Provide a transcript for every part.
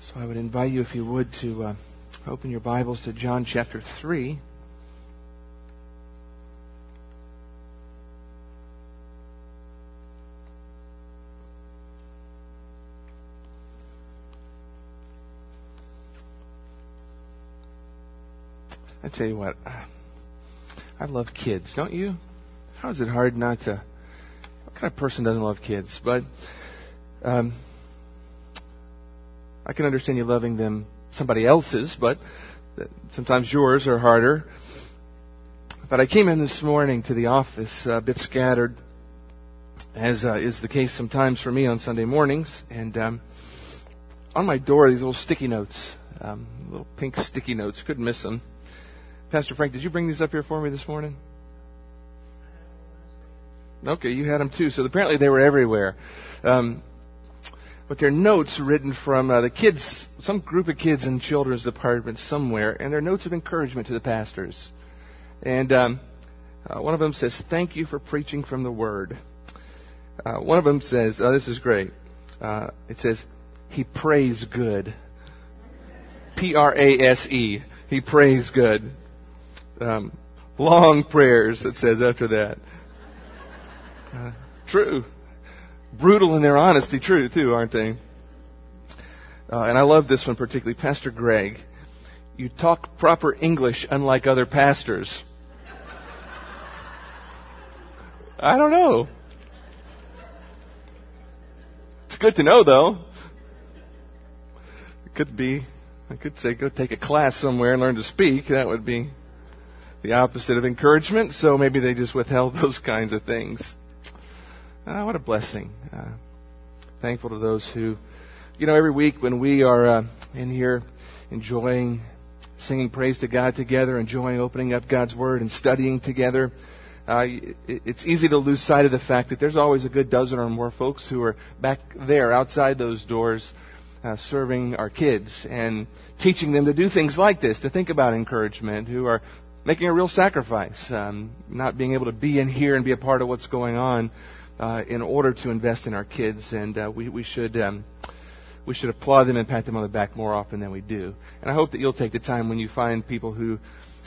So I would invite you, if you would, to uh, open your Bibles to John chapter 3. I tell you what, I love kids, don't you? How is it hard not to? What kind of person doesn't love kids? But um, I can understand you loving them, somebody else's, but sometimes yours are harder. But I came in this morning to the office a bit scattered, as uh, is the case sometimes for me on Sunday mornings, and um, on my door these little sticky notes, um, little pink sticky notes. Couldn't miss them. Pastor Frank, did you bring these up here for me this morning? Okay, you had them too. So apparently they were everywhere. Um, but they're notes written from uh, the kids, some group of kids in children's department somewhere, and they're notes of encouragement to the pastors. And um, uh, one of them says, "Thank you for preaching from the Word." Uh, one of them says, "Oh, this is great." Uh, it says, "He prays good." P R A S E. He prays good. Um, long prayers. It says after that. Uh, true brutal in their honesty, true, too, aren't they? Uh, and I love this one particularly. Pastor Greg, you talk proper English unlike other pastors. I don't know. It's good to know, though. It could be, I could say, go take a class somewhere and learn to speak. That would be the opposite of encouragement. So maybe they just withheld those kinds of things. Uh, what a blessing. Uh, thankful to those who, you know, every week when we are uh, in here enjoying singing praise to God together, enjoying opening up God's Word and studying together, uh, it's easy to lose sight of the fact that there's always a good dozen or more folks who are back there outside those doors uh, serving our kids and teaching them to do things like this, to think about encouragement, who are making a real sacrifice, um, not being able to be in here and be a part of what's going on uh, in order to invest in our kids, and uh, we, we should um, we should applaud them and pat them on the back more often than we do. And I hope that you'll take the time when you find people who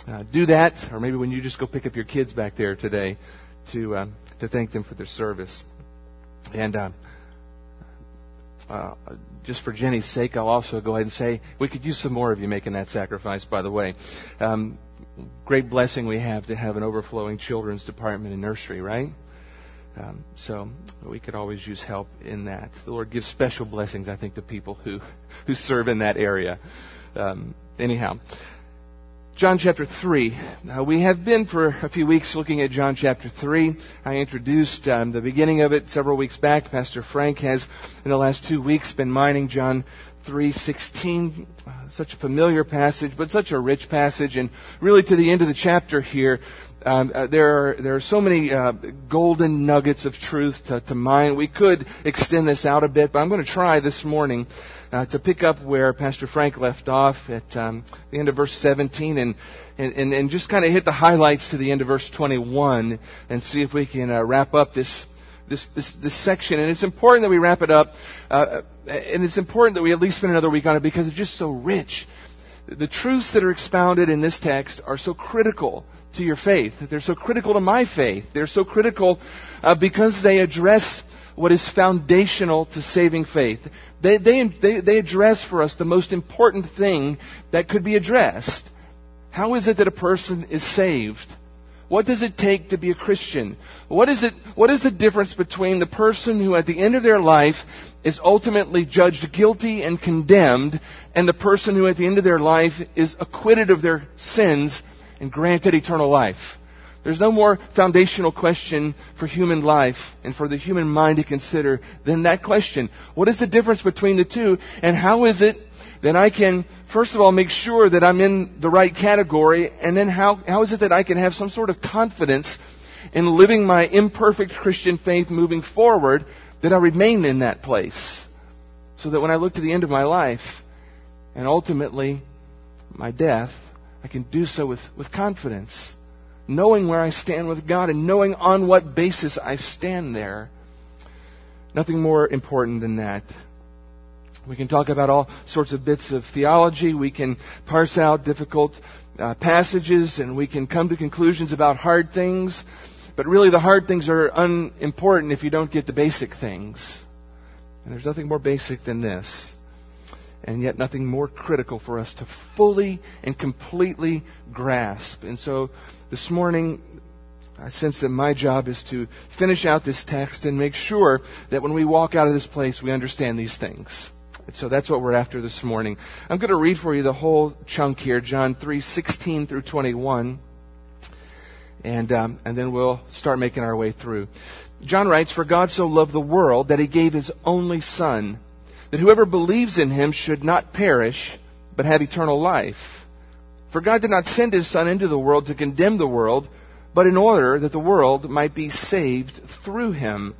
uh, do that, or maybe when you just go pick up your kids back there today, to um, to thank them for their service. And uh, uh, just for Jenny's sake, I'll also go ahead and say we could use some more of you making that sacrifice. By the way, um, great blessing we have to have an overflowing children's department and nursery, right? Um, so we could always use help in that. The Lord gives special blessings, I think, to people who, who serve in that area. Um, anyhow, John chapter 3. Uh, we have been for a few weeks looking at John chapter 3. I introduced um, the beginning of it several weeks back. Pastor Frank has, in the last two weeks, been mining John 3:16 uh, such a familiar passage but such a rich passage and really to the end of the chapter here um, uh, there are there are so many uh, golden nuggets of truth to, to mine. We could extend this out a bit, but I'm going to try this morning uh, to pick up where Pastor Frank left off at um, the end of verse 17 and and, and, just kind of hit the highlights to the end of verse 21 and see if we can uh, wrap up this this, this, this section. And it's important that we wrap it up, uh, and it's important that we at least spend another week on it because it's just so rich. The truths that are expounded in this text are so critical to your faith. They're so critical to my faith. They're so critical uh, because they address what is foundational to saving faith. They, they, they, they address for us the most important thing that could be addressed. How is it that a person is saved? What does it take to be a Christian? What is it, what is the difference between the person who at the end of their life is ultimately judged guilty and condemned and the person who at the end of their life is acquitted of their sins and granted eternal life. There's no more foundational question for human life and for the human mind to consider than that question. What is the difference between the two and how is it that I can, first of all, make sure that I'm in the right category and then how, how is it that I can have some sort of confidence in living my imperfect Christian faith moving forward that I remain in that place so that when I look to the end of my life and ultimately my death, I can do so with, with confidence, knowing where I stand with God and knowing on what basis I stand there. Nothing more important than that. We can talk about all sorts of bits of theology. We can parse out difficult uh, passages and we can come to conclusions about hard things. But really, the hard things are unimportant if you don't get the basic things. And there's nothing more basic than this. And yet, nothing more critical for us to fully and completely grasp. And so, this morning, I sense that my job is to finish out this text and make sure that when we walk out of this place, we understand these things. And So that's what we're after this morning. I'm going to read for you the whole chunk here, John 3:16 through 21, and um, and then we'll start making our way through. John writes, "For God so loved the world that He gave His only Son, that whoever believes in Him should not perish, but have eternal life. For God did not send His Son into the world to condemn the world, but in order that the world might be saved through Him."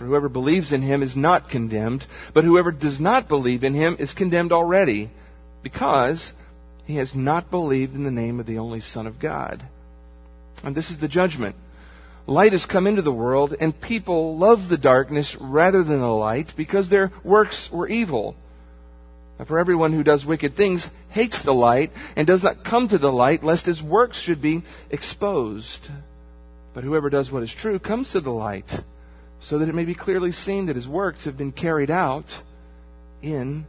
For whoever believes in him is not condemned, but whoever does not believe in him is condemned already, because he has not believed in the name of the only Son of God. And this is the judgment. Light has come into the world, and people love the darkness rather than the light because their works were evil. For everyone who does wicked things hates the light and does not come to the light lest his works should be exposed. But whoever does what is true comes to the light so that it may be clearly seen that his works have been carried out in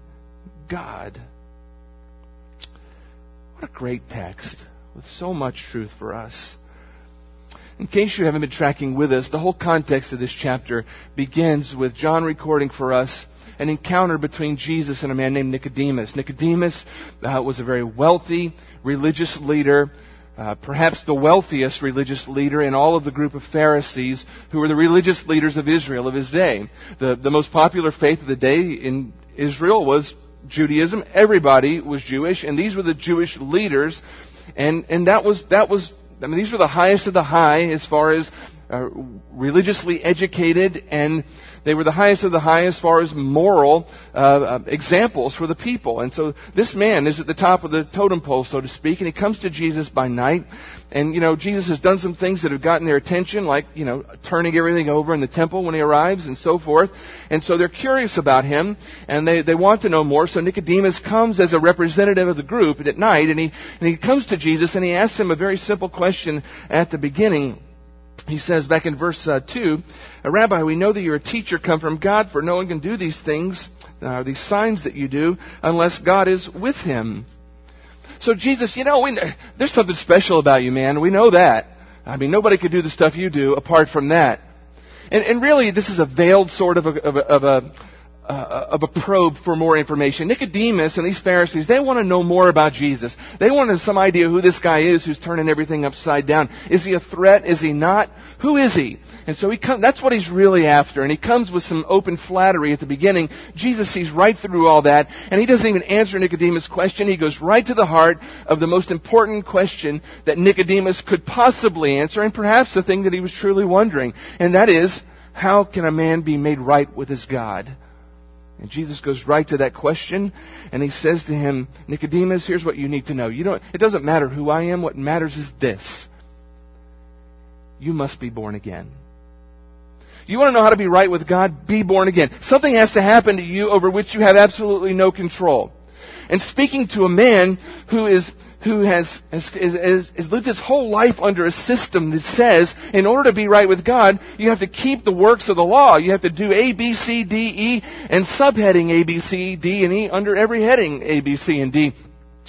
God. What a great text with so much truth for us. In case you haven't been tracking with us, the whole context of this chapter begins with John recording for us an encounter between Jesus and a man named Nicodemus. Nicodemus uh, was a very wealthy religious leader uh, perhaps the wealthiest religious leader in all of the group of Pharisees who were the religious leaders of Israel of his day. The, the most popular faith of the day in Israel was Judaism. Everybody was Jewish, and these were the Jewish leaders, and, and that was, that was, I mean, these were the highest of the high as far as uh, religiously educated and they were the highest of the high as far as moral uh, uh, examples for the people. And so this man is at the top of the totem pole, so to speak, and he comes to Jesus by night. And, you know, Jesus has done some things that have gotten their attention, like, you know, turning everything over in the temple when he arrives and so forth. And so they're curious about him, and they, they want to know more. So Nicodemus comes as a representative of the group at night, and he, and he comes to Jesus, and he asks him a very simple question at the beginning he says back in verse uh, 2, Rabbi, we know that you're a teacher come from God, for no one can do these things, uh, these signs that you do, unless God is with him. So Jesus, you know, we, there's something special about you, man. We know that. I mean, nobody could do the stuff you do apart from that. And, and really, this is a veiled sort of a, of a, of a uh, of a probe for more information. Nicodemus and these Pharisees, they want to know more about Jesus. They want some idea who this guy is who's turning everything upside down. Is he a threat? Is he not? Who is he? And so he comes, that's what he's really after. And he comes with some open flattery at the beginning. Jesus sees right through all that, and he doesn't even answer Nicodemus' question. He goes right to the heart of the most important question that Nicodemus could possibly answer, and perhaps the thing that he was truly wondering. And that is, how can a man be made right with his God? And Jesus goes right to that question and he says to him, Nicodemus, here's what you need to know. You know, it doesn't matter who I am. What matters is this. You must be born again. You want to know how to be right with God? Be born again. Something has to happen to you over which you have absolutely no control. And speaking to a man who is who has, has, has, has, lived his whole life under a system that says, in order to be right with God, you have to keep the works of the law. You have to do A, B, C, D, E, and subheading A, B, C, D, and E under every heading A, B, C, and D.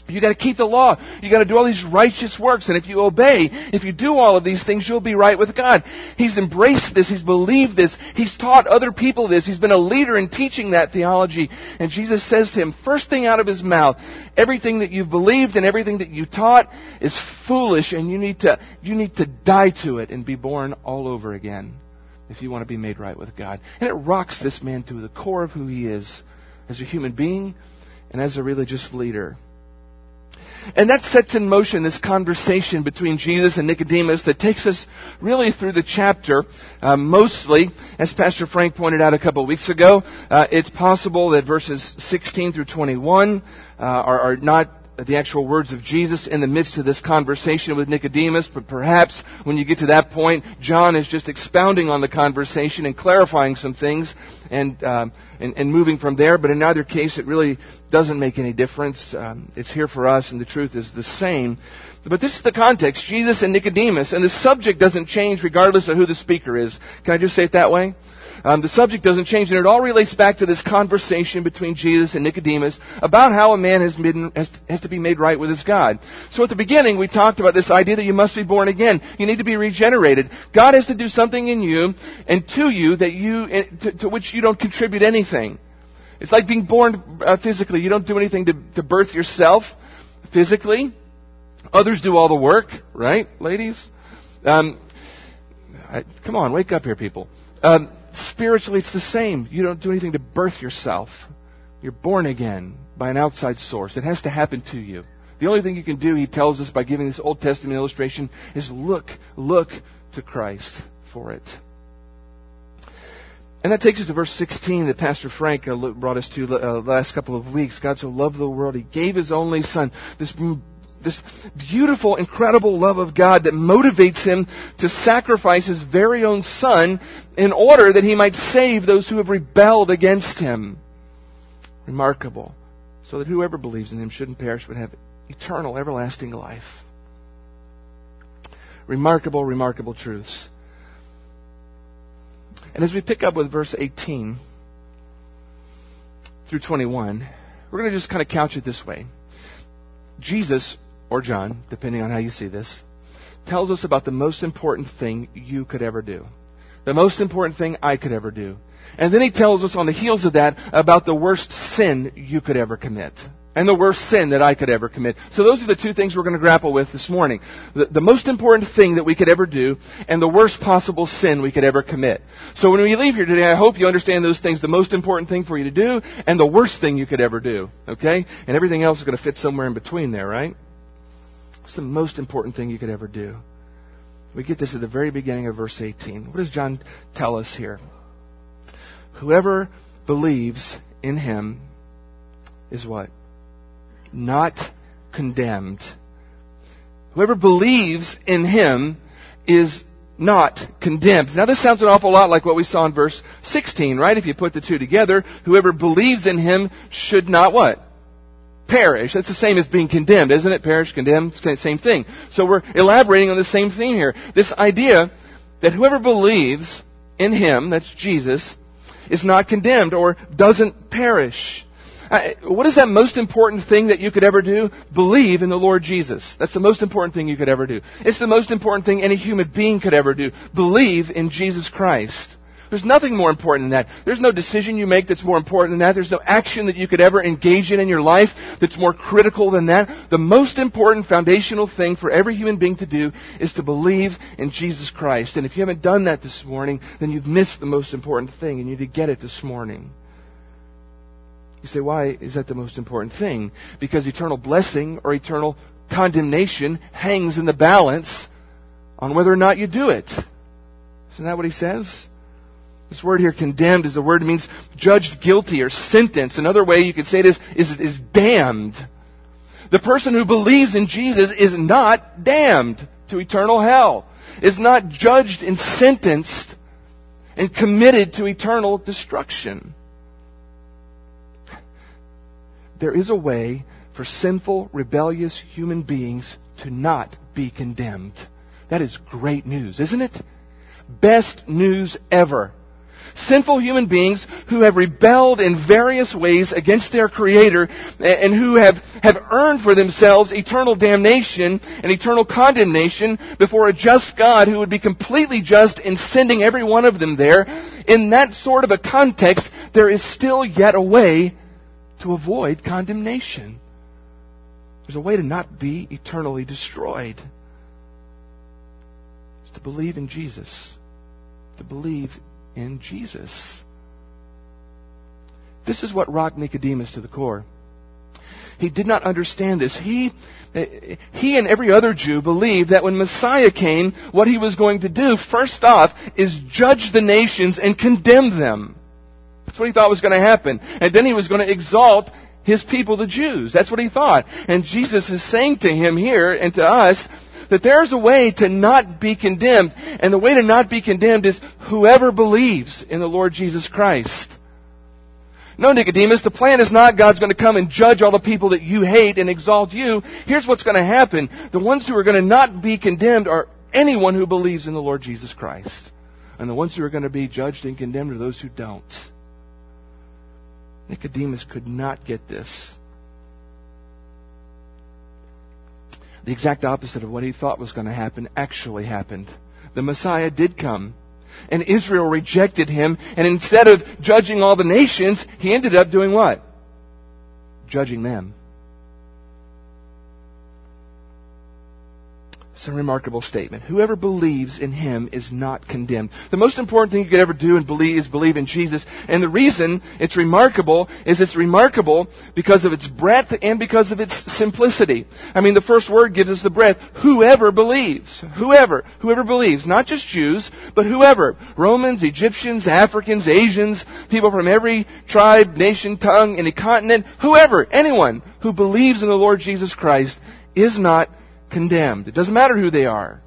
You gotta keep the law. You gotta do all these righteous works. And if you obey, if you do all of these things, you'll be right with God. He's embraced this. He's believed this. He's taught other people this. He's been a leader in teaching that theology. And Jesus says to him, first thing out of his mouth, everything that you've believed and everything that you taught is foolish and you need to, you need to die to it and be born all over again if you want to be made right with God. And it rocks this man to the core of who he is as a human being and as a religious leader. And that sets in motion this conversation between Jesus and Nicodemus that takes us really through the chapter. Uh, mostly, as Pastor Frank pointed out a couple of weeks ago, uh, it's possible that verses 16 through 21 uh, are, are, not the actual words of Jesus in the midst of this conversation with Nicodemus, but perhaps when you get to that point, John is just expounding on the conversation and clarifying some things and, um, and, and, moving from there. But in either case, it really doesn't make any difference. Um, it's here for us, and the truth is the same. But this is the context, Jesus and Nicodemus, and the subject doesn't change regardless of who the speaker is. Can I just say it that way? Um, the subject doesn't change, and it all relates back to this conversation between Jesus and Nicodemus about how a man has, been, has, has to be made right with his God. So at the beginning, we talked about this idea that you must be born again. You need to be regenerated. God has to do something in you and to you that you to, to which you don't contribute anything. It's like being born uh, physically. You don't do anything to, to birth yourself physically. Others do all the work, right, ladies? Um, I, come on, wake up here, people. Um, spiritually, it's the same. You don't do anything to birth yourself. You're born again by an outside source. It has to happen to you. The only thing you can do, he tells us by giving this Old Testament illustration, is look, look to Christ for it. And that takes us to verse 16 that Pastor Frank uh, brought us to uh, last couple of weeks. God so loved the world, He gave His only Son. This this beautiful, incredible love of God that motivates him to sacrifice his very own son in order that he might save those who have rebelled against him. Remarkable. So that whoever believes in him shouldn't perish but have eternal, everlasting life. Remarkable, remarkable truths. And as we pick up with verse 18 through 21, we're going to just kind of couch it this way. Jesus or John, depending on how you see this, tells us about the most important thing you could ever do. The most important thing I could ever do. And then he tells us on the heels of that about the worst sin you could ever commit. And the worst sin that I could ever commit. So those are the two things we're going to grapple with this morning. The, the, most important thing that we could ever do, and the worst possible sin we could ever commit. So when we leave here today, I hope you understand those things. The most important thing for you to do, and the worst thing you could ever do. Okay? And everything else is going to fit somewhere in between there, right? It's the most important thing you could ever do. We get this at the very beginning of verse 18. What does John tell us here? Whoever believes in him is what? Not condemned. Whoever believes in him is not condemned. Now this sounds an awful lot like what we saw in verse 16, right? If you put the two together, whoever believes in him should not what? Perish. That's the same as being condemned, isn't it? Perish, condemned, same thing. So we're elaborating on the same theme here. This idea that whoever believes in Him, that's Jesus, is not condemned or doesn't perish. What is that most important thing that you could ever do? Believe in the Lord Jesus. That's the most important thing you could ever do. It's the most important thing any human being could ever do. Believe in Jesus Christ. There's nothing more important than that. There's no decision you make that's more important than that. There's no action that you could ever engage in in your life that's more critical than that. The most important foundational thing for every human being to do is to believe in Jesus Christ. And if you haven't done that this morning, then you've missed the most important thing and you need to get it this morning. You say, why is that the most important thing? Because eternal blessing or eternal condemnation hangs in the balance on whether or not you do it. Isn't that what he says? This word here, condemned, is the word that means judged guilty or sentenced. Another way you could say this is, is damned. The person who believes in Jesus is not damned to eternal hell, is not judged and sentenced and committed to eternal destruction. There is a way for sinful, rebellious human beings to not be condemned. That is great news, isn't it? Best news ever sinful human beings who have rebelled in various ways against their Creator and who have, have earned for themselves eternal damnation and eternal condemnation before a just God who would be completely just in sending every one of them there. In that sort of a context, there is still yet a way to avoid condemnation. There's a way to not be eternally destroyed. It's to believe in Jesus. To believe in Jesus. This is what rocked Nicodemus to the core. He did not understand this. He, he and every other Jew believed that when Messiah came, what he was going to do, first off, is judge the nations and condemn them. That's what he thought was going to happen. And then he was going to exalt his people, the Jews. That's what he thought. And Jesus is saying to him here and to us that there's a way to not be condemned. And the way to not be condemned is whoever believes in the Lord Jesus Christ. No, Nicodemus, the plan is not God's going to come and judge all the people that you hate and exalt you. Here's what's going to happen. The ones who are going to not be condemned are anyone who believes in the Lord Jesus Christ. And the ones who are going to be judged and condemned are those who don't. Nicodemus could not get this. The exact opposite of what he thought was going to happen actually happened. The Messiah did come. And Israel rejected him. And instead of judging all the nations, he ended up doing what? Judging them. It's a remarkable statement. Whoever believes in him is not condemned. The most important thing you could ever do and believe is believe in Jesus. And the reason it's remarkable is it's remarkable because of its breadth and because of its simplicity. I mean, the first word gives us the breadth. Whoever believes. Whoever. Whoever believes. Not just Jews, but whoever. Romans, Egyptians, Africans, Asians, people from every tribe, nation, tongue, any continent. Whoever. Anyone who believes in the Lord Jesus Christ is not condemned. It doesn't matter who they are.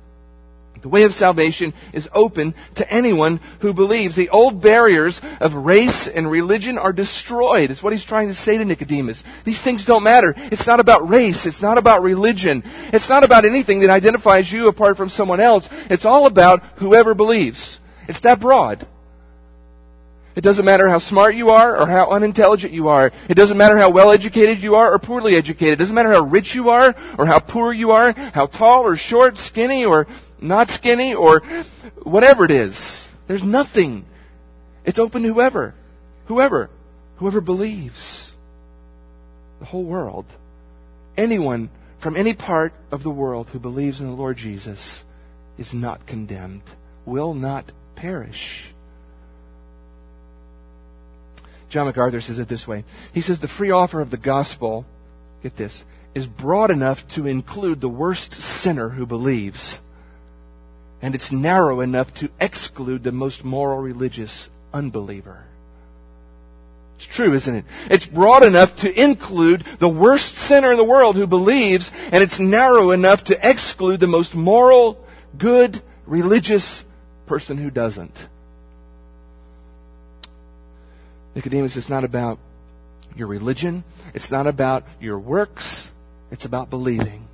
The way of salvation is open to anyone who believes. The old barriers of race and religion are destroyed. It's what he's trying to say to Nicodemus. These things don't matter. It's not about race. It's not about religion. It's not about anything that identifies you apart from someone else. It's all about whoever believes. It's that broad. It doesn't matter how smart you are or how unintelligent you are. It doesn't matter how well educated you are or poorly educated. It doesn't matter how rich you are or how poor you are, how tall or short, skinny or not skinny or whatever it is. There's nothing. It's open to whoever. Whoever. Whoever believes. The whole world. Anyone from any part of the world who believes in the Lord Jesus is not condemned, will not perish. John MacArthur says it this way. He says the free offer of the gospel, get this, is broad enough to include the worst sinner who believes. And it's narrow enough to exclude the most moral religious unbeliever. It's true, isn't it? It's broad enough to include the worst sinner in the world who believes, and it's narrow enough to exclude the most moral, good, religious person who doesn't. Nicodemus, it's not about your religion. It's not about your works. It's about believing.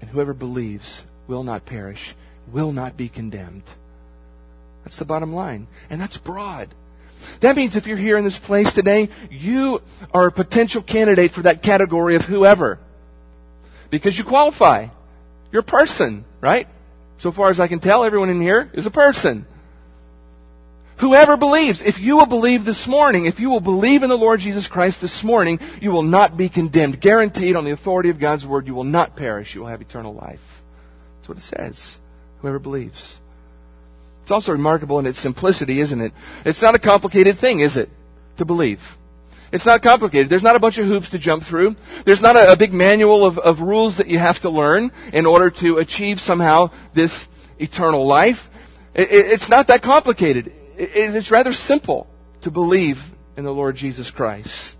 And whoever believes will not perish, will not be condemned. That's the bottom line. And that's broad. That means if you're here in this place today, you are a potential candidate for that category of whoever. Because you qualify. You're a person, right? So far as I can tell, everyone in here is a person. Whoever believes, if you will believe this morning, if you will believe in the Lord Jesus Christ this morning, you will not be condemned. Guaranteed on the authority of God's Word, you will not perish. You will have eternal life. That's what it says. Whoever believes. It's also remarkable in its simplicity, isn't it? It's not a complicated thing, is it? To believe. It's not complicated. There's not a bunch of hoops to jump through. There's not a, a big manual of, of rules that you have to learn in order to achieve somehow this eternal life. It, it, it's not that complicated it's rather simple to believe in the Lord Jesus Christ.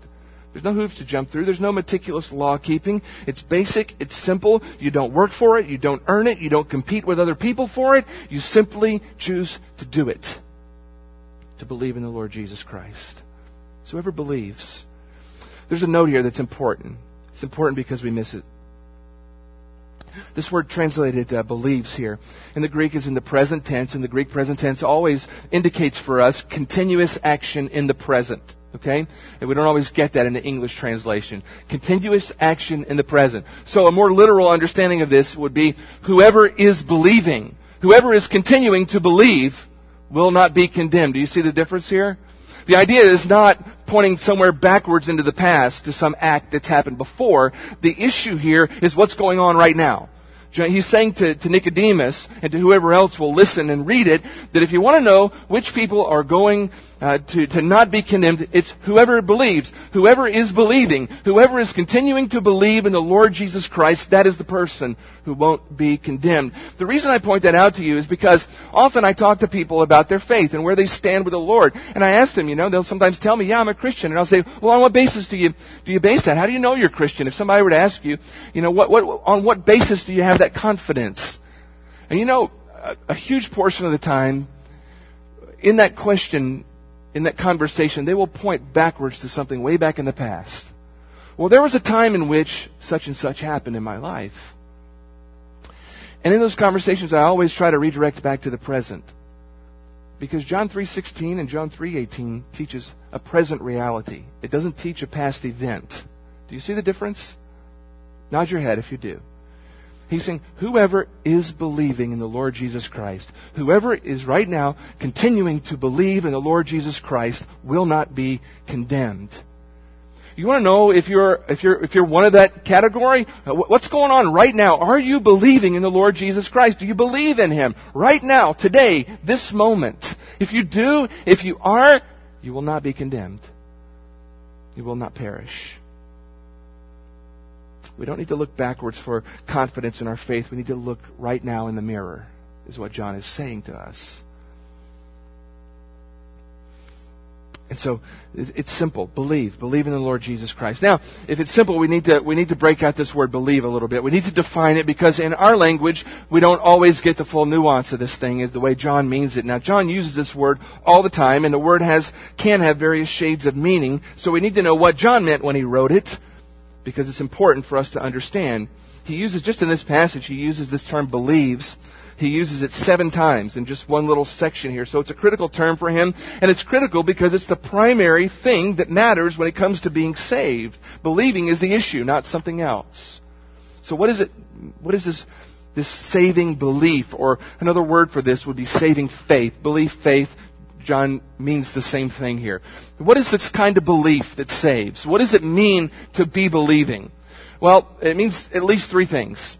There's no hoops to jump through. There's no meticulous law keeping. It's basic. It's simple. You don't work for it. You don't earn it. You don't compete with other people for it. You simply choose to do it. To believe in the Lord Jesus Christ. So whoever believes. There's a note here that's important. It's important because we miss it. This word translated uh, believes here. In the Greek is in the present tense, and the Greek present tense always indicates for us continuous action in the present. Okay? And we don't always get that in the English translation. Continuous action in the present. So a more literal understanding of this would be whoever is believing, whoever is continuing to believe will not be condemned. Do you see the difference here? The idea is not pointing somewhere backwards into the past to some act that's happened before. The issue here is what's going on right now. He's saying to, to Nicodemus and to whoever else will listen and read it that if you want to know which people are going uh, to, to not be condemned. It's whoever believes, whoever is believing, whoever is continuing to believe in the Lord Jesus Christ, that is the person who won't be condemned. The reason I point that out to you is because often I talk to people about their faith and where they stand with the Lord. And I ask them, you know, they'll sometimes tell me, yeah, I'm a Christian. And I'll say, well, on what basis do you, do you base that? How do you know you're Christian? If somebody were to ask you, you know, what, what, on what basis do you have that confidence? And you know, a, a huge portion of the time, in that question, in that conversation, they will point backwards to something way back in the past. Well, there was a time in which such and such happened in my life. And in those conversations, I always try to redirect back to the present. Because John 3:16 and John 3:18 teaches a present reality. It doesn't teach a past event. Do you see the difference? Nod your head if you do. He's saying, whoever is believing in the Lord Jesus Christ, whoever is right now continuing to believe in the Lord Jesus Christ will not be condemned. You want to know if you're, if you're, if you're one of that category? Uh, what's going on right now? Are you believing in the Lord Jesus Christ? Do you believe in Him right now, today, this moment? If you do, if you are, you will not be condemned. You will not perish. We don't need to look backwards for confidence in our faith. We need to look right now in the mirror, is what John is saying to us. And so it's simple. Believe. Believe in the Lord Jesus Christ. Now, if it's simple, we need to, we need to break out this word believe a little bit. We need to define it because in our language, we don't always get the full nuance of this thing is the way John means it. Now, John uses this word all the time and the word has, can have various shades of meaning. So we need to know what John meant when he wrote it because it's important for us to understand. He uses, just in this passage, he uses this term believes. He uses it seven times in just one little section here. So it's a critical term for him, and it's critical because it's the primary thing that matters when it comes to being saved. Believing is the issue, not something else. So what is it, what is this, this saving belief, or another word for this would be saving faith. Belief, faith, John means the same thing here. What is this kind of belief that saves? What does it mean to be believing? Well, it means at least three things.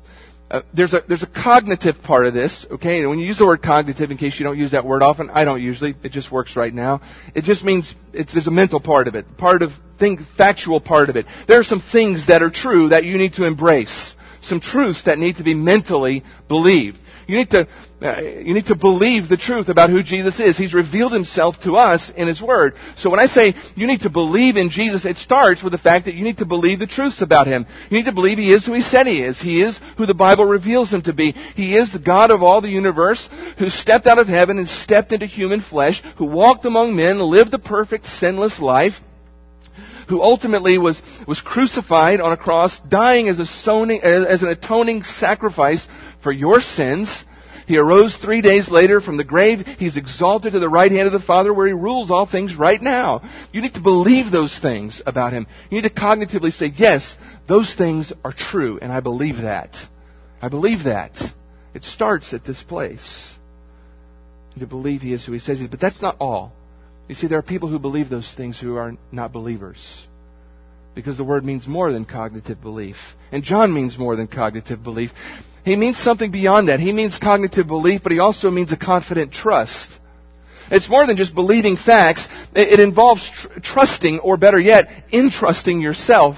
Uh, there's a there's a cognitive part of this, okay? And when you use the word cognitive, in case you don't use that word often, I don't usually. It just works right now. It just means it's there's a mental part of it, part of think factual part of it. There are some things that are true that you need to embrace, some truths that need to be mentally believed. You need to, Uh, you need to believe the truth about who Jesus is. He's revealed himself to us in his word. So when I say you need to believe in Jesus, it starts with the fact that you need to believe the truths about him. You need to believe he is who he said he is. He is who the Bible reveals him to be. He is the God of all the universe who stepped out of heaven and stepped into human flesh, who walked among men, lived a perfect sinless life, who ultimately was, was crucified on a cross, dying as, a soning, as an atoning sacrifice for your sins. He arose three days later from the grave. He's exalted to the right hand of the Father where he rules all things right now. You need to believe those things about him. You need to cognitively say, yes, those things are true, and I believe that. I believe that. It starts at this place. To believe he is who he says he is. But that's not all. You see, there are people who believe those things who are not believers. Because the word means more than cognitive belief. And John means more than cognitive belief. He means something beyond that. He means cognitive belief, but he also means a confident trust. It's more than just believing facts. It involves tr- trusting, or better yet, entrusting yourself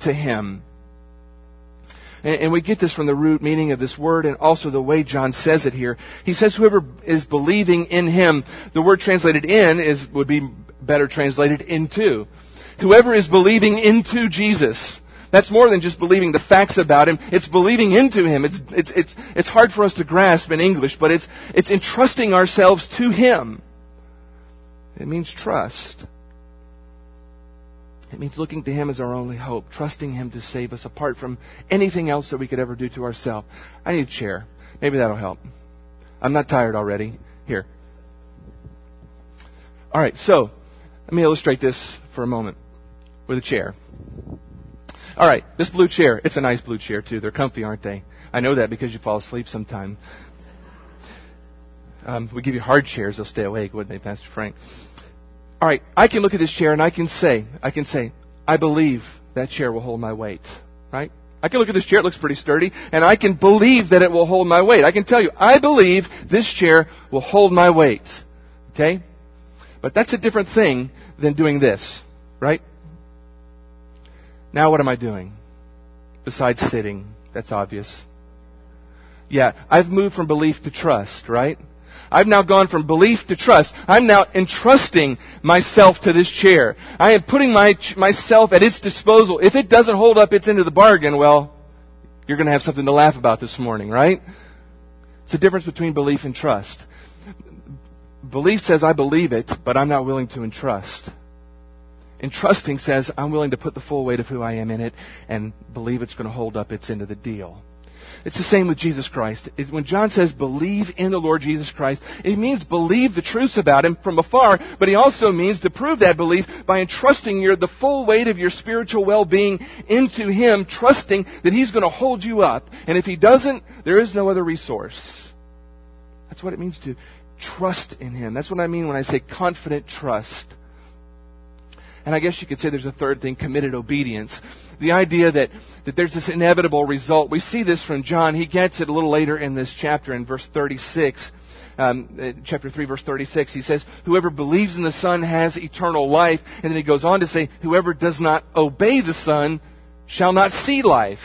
to Him. And, and we get this from the root meaning of this word and also the way John says it here. He says whoever is believing in him, the word translated in is, would be better translated into. Whoever is believing into Jesus. That's more than just believing the facts about him. It's believing into him. It's, it's, it's, it's hard for us to grasp in English, but it's, it's entrusting ourselves to him. It means trust. It means looking to Him as our only hope, trusting Him to save us apart from anything else that we could ever do to ourselves. I need a chair. Maybe that'll help. I'm not tired already. Here. All right, so let me illustrate this for a moment with a chair. All right, this blue chair. It's a nice blue chair too. They're comfy, aren't they? I know that because you fall asleep sometime. Um, we give you hard chairs; they'll stay awake, wouldn't they, Pastor Frank? all right, I can look at this chair and I can say, I can say, I believe that chair will hold my weight, right? I can look at this chair, it looks pretty sturdy, and I can believe that it will hold my weight. I can tell you, I believe this chair will hold my weight. Okay? But that's a different thing than doing this, right? Now what am I doing? Besides sitting, that's obvious. Yeah, I've moved from belief to trust, right? I've now gone from belief to trust. I'm now entrusting myself to this chair. I am putting my, myself at its disposal. If it doesn't hold up its end of the bargain, well, you're going to have something to laugh about this morning, right? It's the difference between belief and trust. Belief says I believe it, but I'm not willing to entrust. Entrusting says I'm willing to put the full weight of who I am in it and believe it's going to hold up its end of the deal. It's the same with Jesus Christ. When John says believe in the Lord Jesus Christ, it means believe the truths about Him from afar, but he also means to prove that belief by entrusting your, the full weight of your spiritual well-being into Him, trusting that He's going to hold you up. And if He doesn't, there is no other resource. That's what it means to trust in Him. That's what I mean when I say confident trust. And I guess you could say there's a third thing, committed obedience. The idea that, that there's this inevitable result. We see this from John. He gets it a little later in this chapter in verse 36. Um, uh, chapter 3 verse 36 he says whoever believes in the son has eternal life and then he goes on to say whoever does not obey the son shall not see life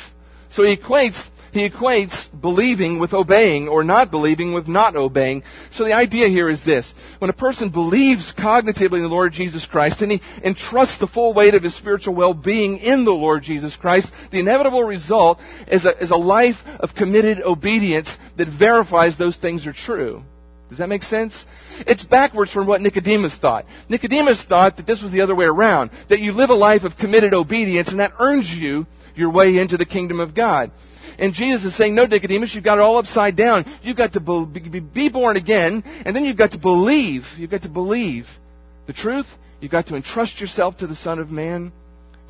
so he equates he equates believing with obeying or not believing with not obeying. So the idea here is this. When a person believes cognitively in the Lord Jesus Christ and he entrusts the full weight of his spiritual well-being in the Lord Jesus Christ, the inevitable result is a, is a life of committed obedience that verifies those things are true. Does that make sense? It's backwards from what Nicodemus thought. Nicodemus thought that this was the other way around, that you live a life of committed obedience and that earns you your way into the kingdom of God. And Jesus is saying, no, Nicodemus, you've got it all upside down. You've got to be born again, and then you've got to believe. You've got to believe the truth. You've got to entrust yourself to the Son of Man.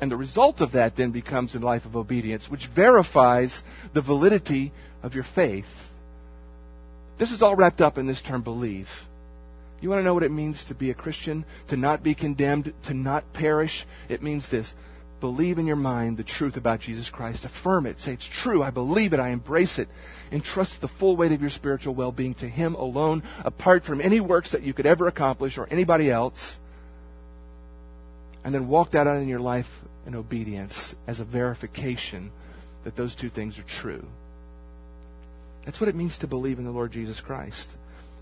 And the result of that then becomes a life of obedience, which verifies the validity of your faith. This is all wrapped up in this term believe. You want to know what it means to be a Christian? To not be condemned, to not perish? It means this believe in your mind the truth about Jesus Christ. Affirm it. Say, it's true. I believe it. I embrace it. Entrust the full weight of your spiritual well being to Him alone, apart from any works that you could ever accomplish or anybody else. And then walk that out in your life in obedience as a verification that those two things are true. That's what it means to believe in the Lord Jesus Christ.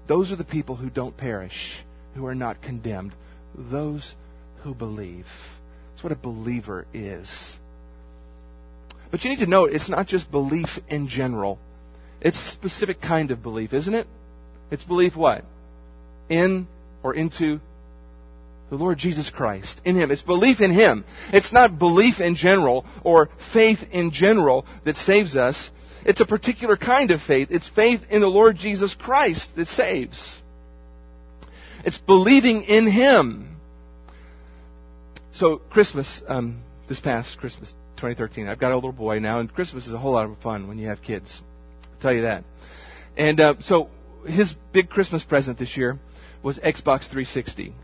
Those are the people who don't perish, who are not condemned. Those who believe. That's what a believer is. But you need to note, it's not just belief in general. It's a specific kind of belief, isn't it? It's belief what? In or into the Lord Jesus Christ. In Him. It's belief in Him. It's not belief in general or faith in general that saves us. It's a particular kind of faith. It's faith in the Lord Jesus Christ that saves. It's believing in Him. So Christmas, um, this past Christmas, 2013, I've got a little boy now, and Christmas is a whole lot of fun when you have kids. I'll tell you that. And uh, so his big Christmas present this year was Xbox 360.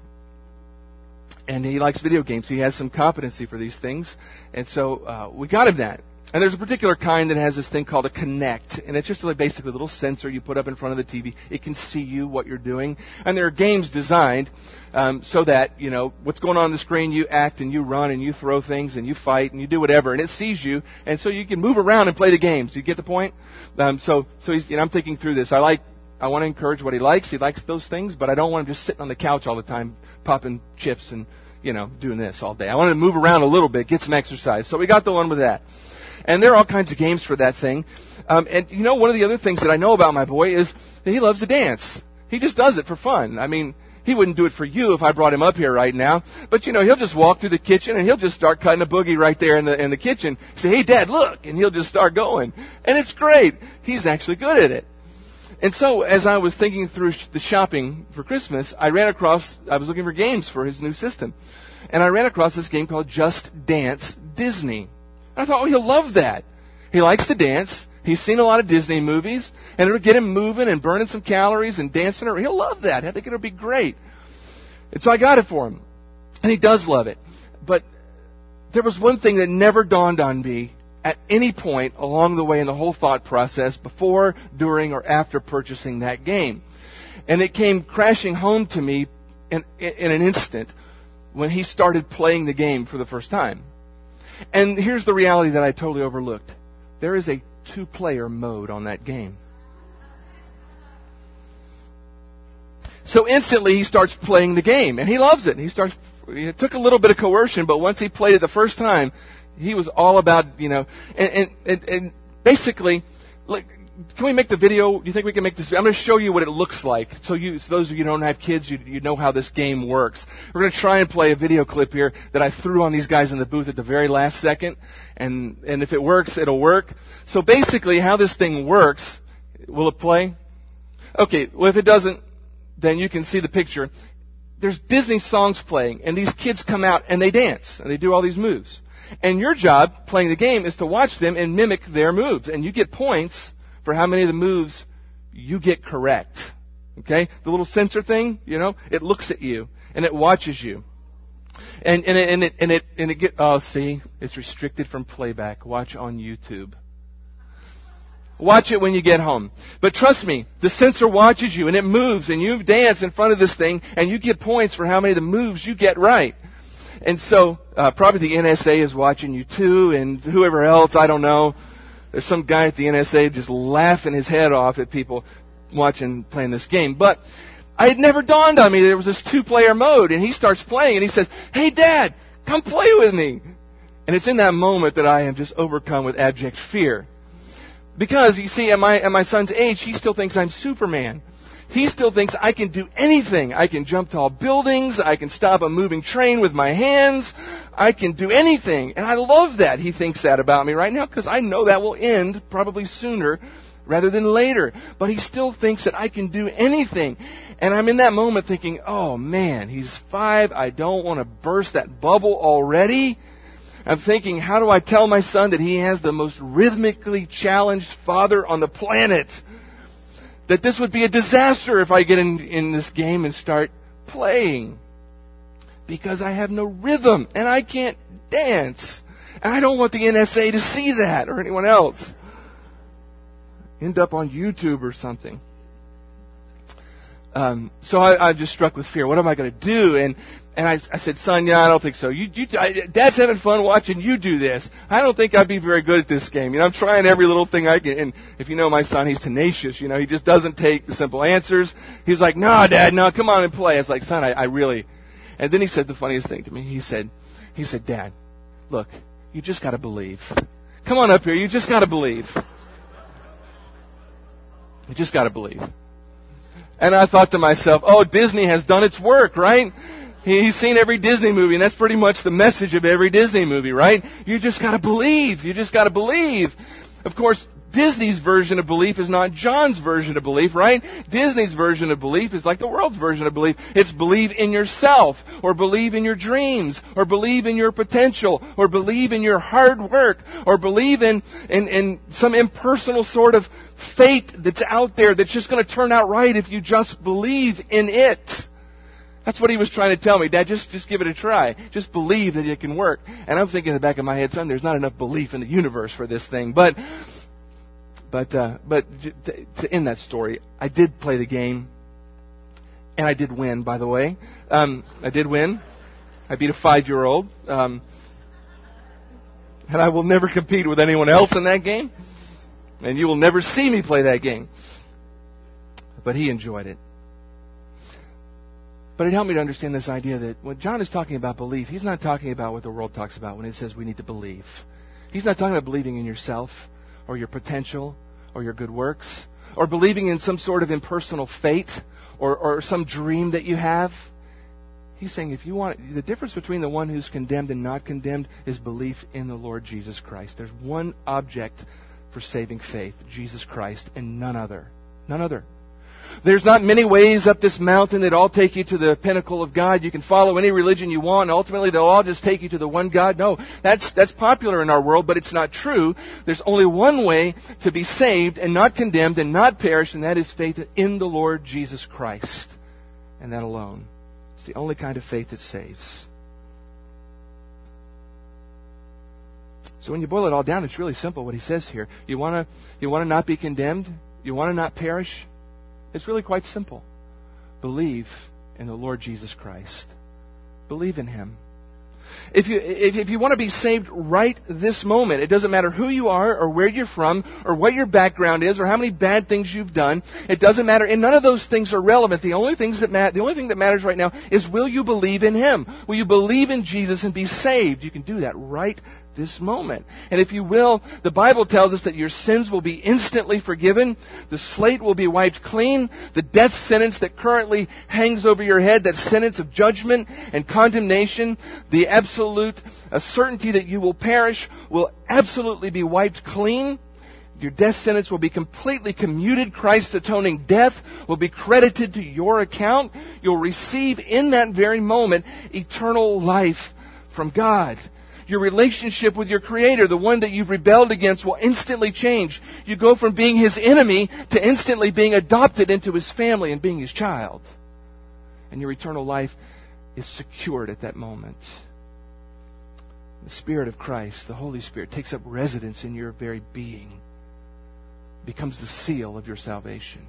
And he likes video games. He has some competency for these things. And so uh, we got him that. And there's a particular kind that has this thing called a Kinect, and it's just like basically a little sensor you put up in front of the TV. It can see you what you're doing, and there are games designed um, so that you know what's going on, on the screen. You act and you run and you throw things and you fight and you do whatever, and it sees you, and so you can move around and play the games. You get the point? Um, so, so he's, I'm thinking through this. I like I want to encourage what he likes. He likes those things, but I don't want him just sitting on the couch all the time, popping chips and you know doing this all day. I want him to move around a little bit, get some exercise. So we got the one with that. And there are all kinds of games for that thing. Um, and you know, one of the other things that I know about my boy is that he loves to dance. He just does it for fun. I mean, he wouldn't do it for you if I brought him up here right now. But you know, he'll just walk through the kitchen and he'll just start cutting a boogie right there in the in the kitchen. Say, "Hey, Dad, look!" And he'll just start going, and it's great. He's actually good at it. And so, as I was thinking through the shopping for Christmas, I ran across. I was looking for games for his new system, and I ran across this game called Just Dance Disney. I thought, oh, he'll love that. He likes to dance. He's seen a lot of Disney movies, and it'll get him moving and burning some calories and dancing. He'll love that. I think it'll be great. And so I got it for him, and he does love it. But there was one thing that never dawned on me at any point along the way in the whole thought process before, during, or after purchasing that game. And it came crashing home to me in, in an instant when he started playing the game for the first time. And here's the reality that I totally overlooked. There is a two player mode on that game. So instantly he starts playing the game and he loves it. And He starts, it took a little bit of coercion, but once he played it the first time, he was all about, you know, and, and, and basically, like, can we make the video? Do you think we can make this? I'm going to show you what it looks like. So you, so those of you who don't have kids, you, you know how this game works. We're going to try and play a video clip here that I threw on these guys in the booth at the very last second. And, and if it works, it'll work. So basically how this thing works, will it play? Okay, well if it doesn't, then you can see the picture. There's Disney songs playing, and these kids come out and they dance, and they do all these moves. And your job, playing the game, is to watch them and mimic their moves. And you get points for how many of the moves you get correct. Okay? The little sensor thing, you know, it looks at you and it watches you. And, and, it, and it, and it, and it get, oh, see, it's restricted from playback. Watch on YouTube. Watch it when you get home. But trust me, the sensor watches you and it moves and you dance in front of this thing and you get points for how many of the moves you get right. And so, uh, probably the NSA is watching you too and whoever else, I don't know. There's some guy at the NSA just laughing his head off at people watching playing this game. But I had never dawned on me there was this two player mode and he starts playing and he says, Hey dad, come play with me. And it's in that moment that I am just overcome with abject fear. Because, you see, at my, at my son's age, he still thinks I'm Superman. He still thinks I can do anything. I can jump tall buildings. I can stop a moving train with my hands. I can do anything. And I love that he thinks that about me right now because I know that will end probably sooner rather than later. But he still thinks that I can do anything. And I'm in that moment thinking, oh man, he's five. I don't want to burst that bubble already. I'm thinking, how do I tell my son that he has the most rhythmically challenged father on the planet? That this would be a disaster if I get in, in this game and start playing. Because I have no rhythm and I can't dance. And I don't want the NSA to see that or anyone else. End up on YouTube or something. Um, so I, I just struck with fear. What am I going to do? And and I, I said, son, yeah, I don't think so. You, you, I, Dad's having fun watching you do this. I don't think I'd be very good at this game. You know, I'm trying every little thing I can. And if you know my son, he's tenacious. You know, he just doesn't take simple answers. He's like, no, Dad, no, come on and play. It's like, son, I, I really. And then he said the funniest thing to me. He said, he said, Dad, look, you just got to believe. Come on up here. You just got to believe. You just got to believe. And I thought to myself, oh, Disney has done its work, right? He's seen every Disney movie, and that's pretty much the message of every Disney movie, right? You just gotta believe. You just gotta believe. Of course, Disney's version of belief is not John's version of belief, right? Disney's version of belief is like the world's version of belief. It's believe in yourself, or believe in your dreams, or believe in your potential, or believe in your hard work, or believe in, in, in some impersonal sort of fate that's out there that's just going to turn out right if you just believe in it. That's what he was trying to tell me. Dad, just, just give it a try. Just believe that it can work. And I'm thinking in the back of my head, son, there's not enough belief in the universe for this thing. But, but, uh, but to, to end that story, I did play the game. And I did win, by the way. Um, I did win. I beat a five-year-old. Um, and I will never compete with anyone else in that game. And you will never see me play that game. But he enjoyed it. But it helped me to understand this idea that when John is talking about belief, he's not talking about what the world talks about when it says we need to believe. He's not talking about believing in yourself or your potential or your good works or believing in some sort of impersonal fate or, or some dream that you have. He's saying if you want, the difference between the one who's condemned and not condemned is belief in the Lord Jesus Christ. There's one object for saving faith, Jesus Christ, and none other. None other. There's not many ways up this mountain that all take you to the pinnacle of God. You can follow any religion you want, ultimately they'll all just take you to the one God. No, that's, that's popular in our world, but it's not true. There's only one way to be saved and not condemned and not perish, and that is faith in the Lord Jesus Christ. And that alone. It's the only kind of faith that saves. So when you boil it all down, it's really simple what he says here. You want to you want to not be condemned? You want to not perish? It's really quite simple. Believe in the Lord Jesus Christ. Believe in Him. If you, if, if you want to be saved right this moment, it doesn't matter who you are or where you're from or what your background is or how many bad things you've done. It doesn't matter. And none of those things are relevant. The only things that matter, the only thing that matters right now is will you believe in Him? Will you believe in Jesus and be saved? You can do that right this moment. And if you will, the Bible tells us that your sins will be instantly forgiven, the slate will be wiped clean, the death sentence that currently hangs over your head, that sentence of judgment and condemnation, the absolute certainty that you will perish will absolutely be wiped clean. Your death sentence will be completely commuted. Christ's atoning death will be credited to your account. You'll receive in that very moment eternal life from God. Your relationship with your Creator, the one that you've rebelled against, will instantly change. You go from being His enemy to instantly being adopted into His family and being His child. And your eternal life is secured at that moment. The Spirit of Christ, the Holy Spirit, takes up residence in your very being, becomes the seal of your salvation.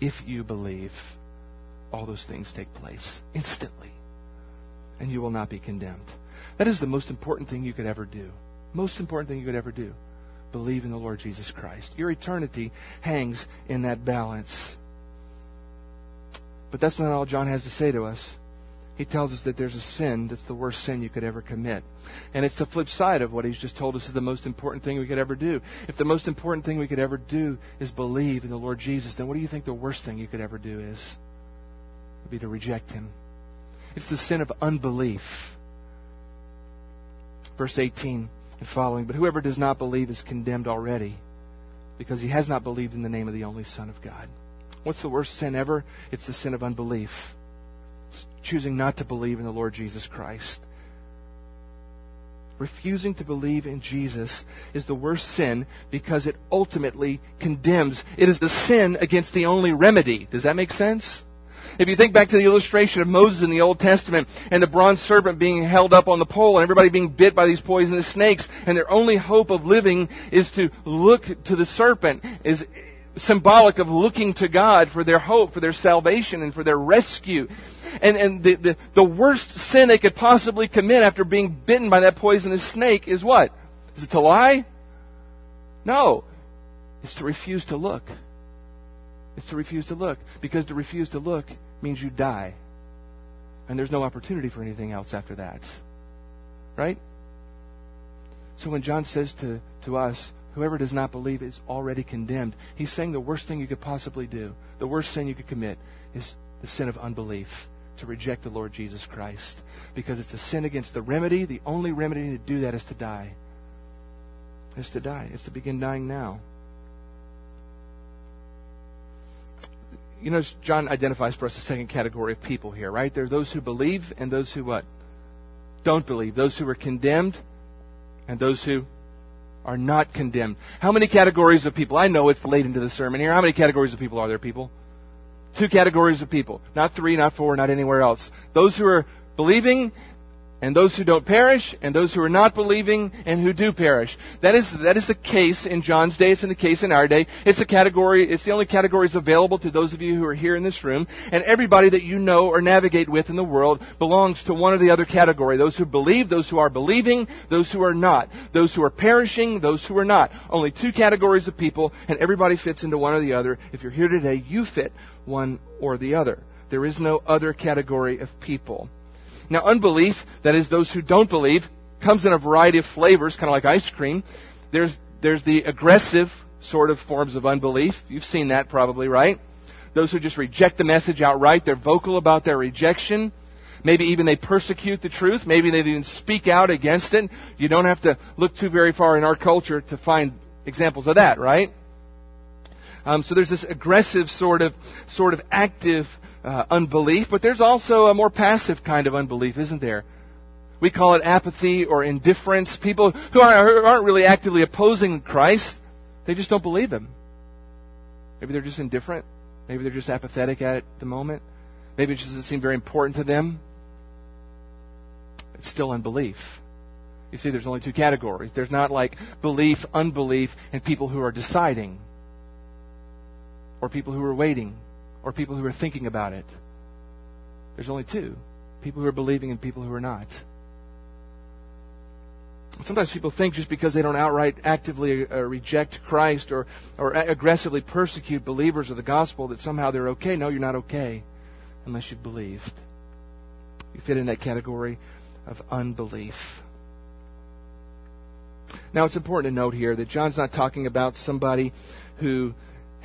If you believe, all those things take place instantly, and you will not be condemned. That is the most important thing you could ever do. Most important thing you could ever do. Believe in the Lord Jesus Christ. Your eternity hangs in that balance. But that's not all John has to say to us. He tells us that there's a sin that's the worst sin you could ever commit. And it's the flip side of what he's just told us is the most important thing we could ever do. If the most important thing we could ever do is believe in the Lord Jesus, then what do you think the worst thing you could ever do is? It would be to reject him. It's the sin of unbelief verse 18 and following. But whoever does not believe is condemned already because he has not believed in the name of the only Son of God. What's the worst sin ever? It's the sin of unbelief. It's choosing not to believe in the Lord Jesus Christ. Refusing to believe in Jesus is the worst sin because it ultimately condemns. It is the sin against the only remedy. Does that make sense? If you think back to the illustration of Moses in the Old Testament and the bronze serpent being held up on the pole and everybody being bit by these poisonous snakes and their only hope of living is to look to the serpent is symbolic of looking to God for their hope, for their salvation, and for their rescue. And, and the, the, the worst sin they could possibly commit after being bitten by that poisonous snake is what? Is it to lie? No. It's to refuse to look. It's to refuse to look. Because to refuse to look means you die. And there's no opportunity for anything else after that. Right? So when John says to, to us, whoever does not believe is already condemned, he's saying the worst thing you could possibly do, the worst sin you could commit, is the sin of unbelief, to reject the Lord Jesus Christ. Because it's a sin against the remedy. The only remedy to do that is to die. Is to die. It's to begin dying now. You know, John identifies for us a second category of people here, right? There are those who believe and those who what? Don't believe. Those who are condemned and those who are not condemned. How many categories of people? I know it's late into the sermon here. How many categories of people are there, people? Two categories of people. Not three, not four, not anywhere else. Those who are believing and those who don't perish, and those who are not believing, and who do perish. That is, that is the case in John's day, it's in the case in our day. It's the category, it's the only categories available to those of you who are here in this room, and everybody that you know or navigate with in the world belongs to one or the other category. Those who believe, those who are believing, those who are not. Those who are perishing, those who are not. Only two categories of people, and everybody fits into one or the other. If you're here today, you fit one or the other. There is no other category of people. Now, unbelief, that is, those who don't believe, comes in a variety of flavors, kind of like ice cream. There's, there's the aggressive sort of forms of unbelief. You've seen that probably, right? Those who just reject the message outright. They're vocal about their rejection. Maybe even they persecute the truth. Maybe they even speak out against it. You don't have to look too very far in our culture to find examples of that, right? Um, so there's this aggressive sort of, sort of active uh, unbelief, but there's also a more passive kind of unbelief, isn't there? We call it apathy or indifference. People who aren't really actively opposing Christ, they just don't believe Him. Maybe they're just indifferent. Maybe they're just apathetic at the moment. Maybe it just doesn't seem very important to them. It's still unbelief. You see, there's only two categories. There's not like belief, unbelief, and people who are deciding, or people who are waiting, or people who are thinking about it. There's only two people who are believing and people who are not. Sometimes people think just because they don't outright actively uh, reject Christ or, or aggressively persecute believers of the gospel that somehow they're okay. No, you're not okay unless you've believed. You fit in that category of unbelief. Now, it's important to note here that John's not talking about somebody who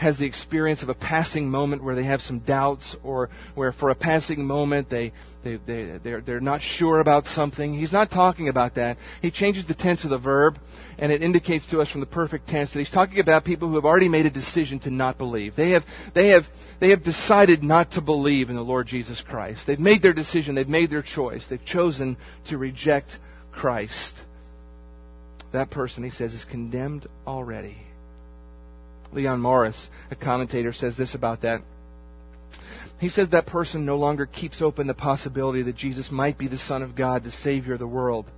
has the experience of a passing moment where they have some doubts or where for a passing moment they, they, they, they're, they're not sure about something. He's not talking about that. He changes the tense of the verb and it indicates to us from the perfect tense that he's talking about people who have already made a decision to not believe. They have, they have, they have decided not to believe in the Lord Jesus Christ. They've made their decision. They've made their choice. They've chosen to reject Christ. That person, he says, is condemned already. Leon Morris, a commentator, says this about that. He says that person no longer keeps open the possibility that Jesus might be the Son of God, the Savior of the world.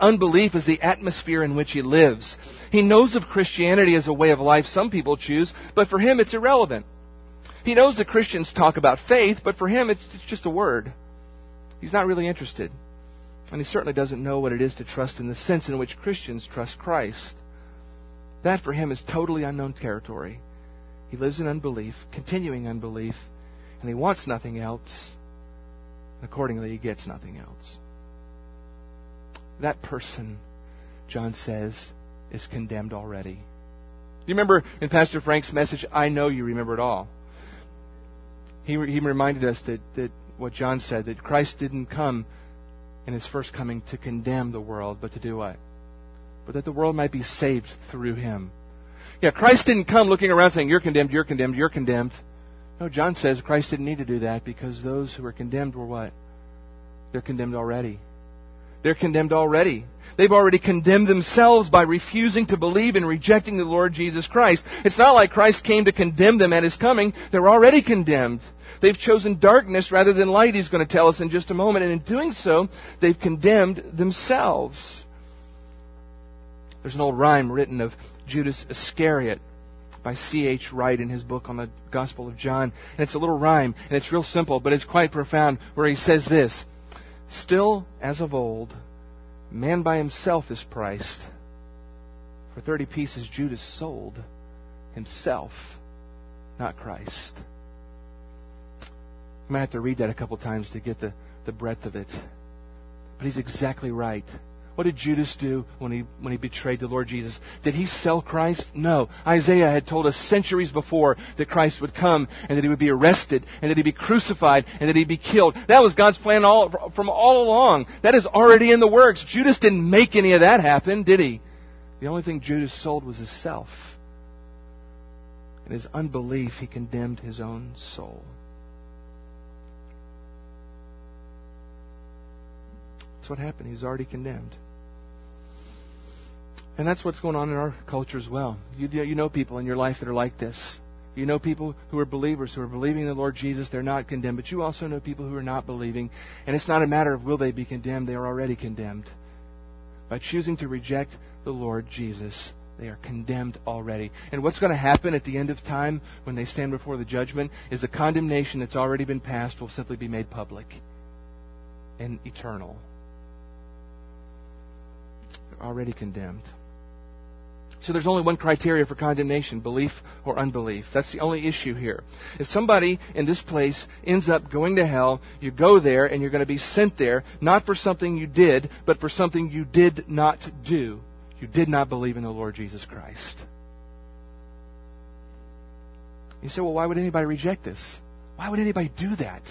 Unbelief is the atmosphere in which he lives. He knows of Christianity as a way of life some people choose, but for him it's irrelevant. He knows that Christians talk about faith, but for him it's just a word. He's not really interested. And he certainly doesn't know what it is to trust in the sense in which Christians trust Christ. That for him is totally unknown territory. He lives in unbelief, continuing unbelief, and he wants nothing else. Accordingly, he gets nothing else. That person, John says, is condemned already. You remember in Pastor Frank's message, I know you remember it all. He, he reminded us that, that what John said, that Christ didn't come in his first coming to condemn the world, but to do what? But that the world might be saved through him. Yeah, Christ didn't come looking around saying, You're condemned, you're condemned, you're condemned. No, John says Christ didn't need to do that because those who were condemned were what? They're condemned already. They're condemned already. They've already condemned themselves by refusing to believe and rejecting the Lord Jesus Christ. It's not like Christ came to condemn them at his coming. They're already condemned. They've chosen darkness rather than light, he's going to tell us in just a moment. And in doing so, they've condemned themselves. There's an old rhyme written of Judas Iscariot by C.H. Wright in his book on the Gospel of John. And it's a little rhyme, and it's real simple, but it's quite profound, where he says this Still, as of old, man by himself is priced. For 30 pieces, Judas sold himself, not Christ. I might have to read that a couple times to get the, the breadth of it. But he's exactly right. What did Judas do when he, when he betrayed the Lord Jesus? Did he sell Christ? No. Isaiah had told us centuries before that Christ would come and that he would be arrested and that he'd be crucified and that he'd be killed. That was God's plan all, from all along. That is already in the works. Judas didn't make any of that happen, did he? The only thing Judas sold was his self. In his unbelief, he condemned his own soul. What happened. He was already condemned. And that's what's going on in our culture as well. You, you know people in your life that are like this. You know people who are believers, who are believing in the Lord Jesus, they're not condemned. But you also know people who are not believing. And it's not a matter of will they be condemned, they are already condemned. By choosing to reject the Lord Jesus, they are condemned already. And what's going to happen at the end of time when they stand before the judgment is the condemnation that's already been passed will simply be made public and eternal. Already condemned. So there's only one criteria for condemnation belief or unbelief. That's the only issue here. If somebody in this place ends up going to hell, you go there and you're going to be sent there, not for something you did, but for something you did not do. You did not believe in the Lord Jesus Christ. You say, well, why would anybody reject this? Why would anybody do that?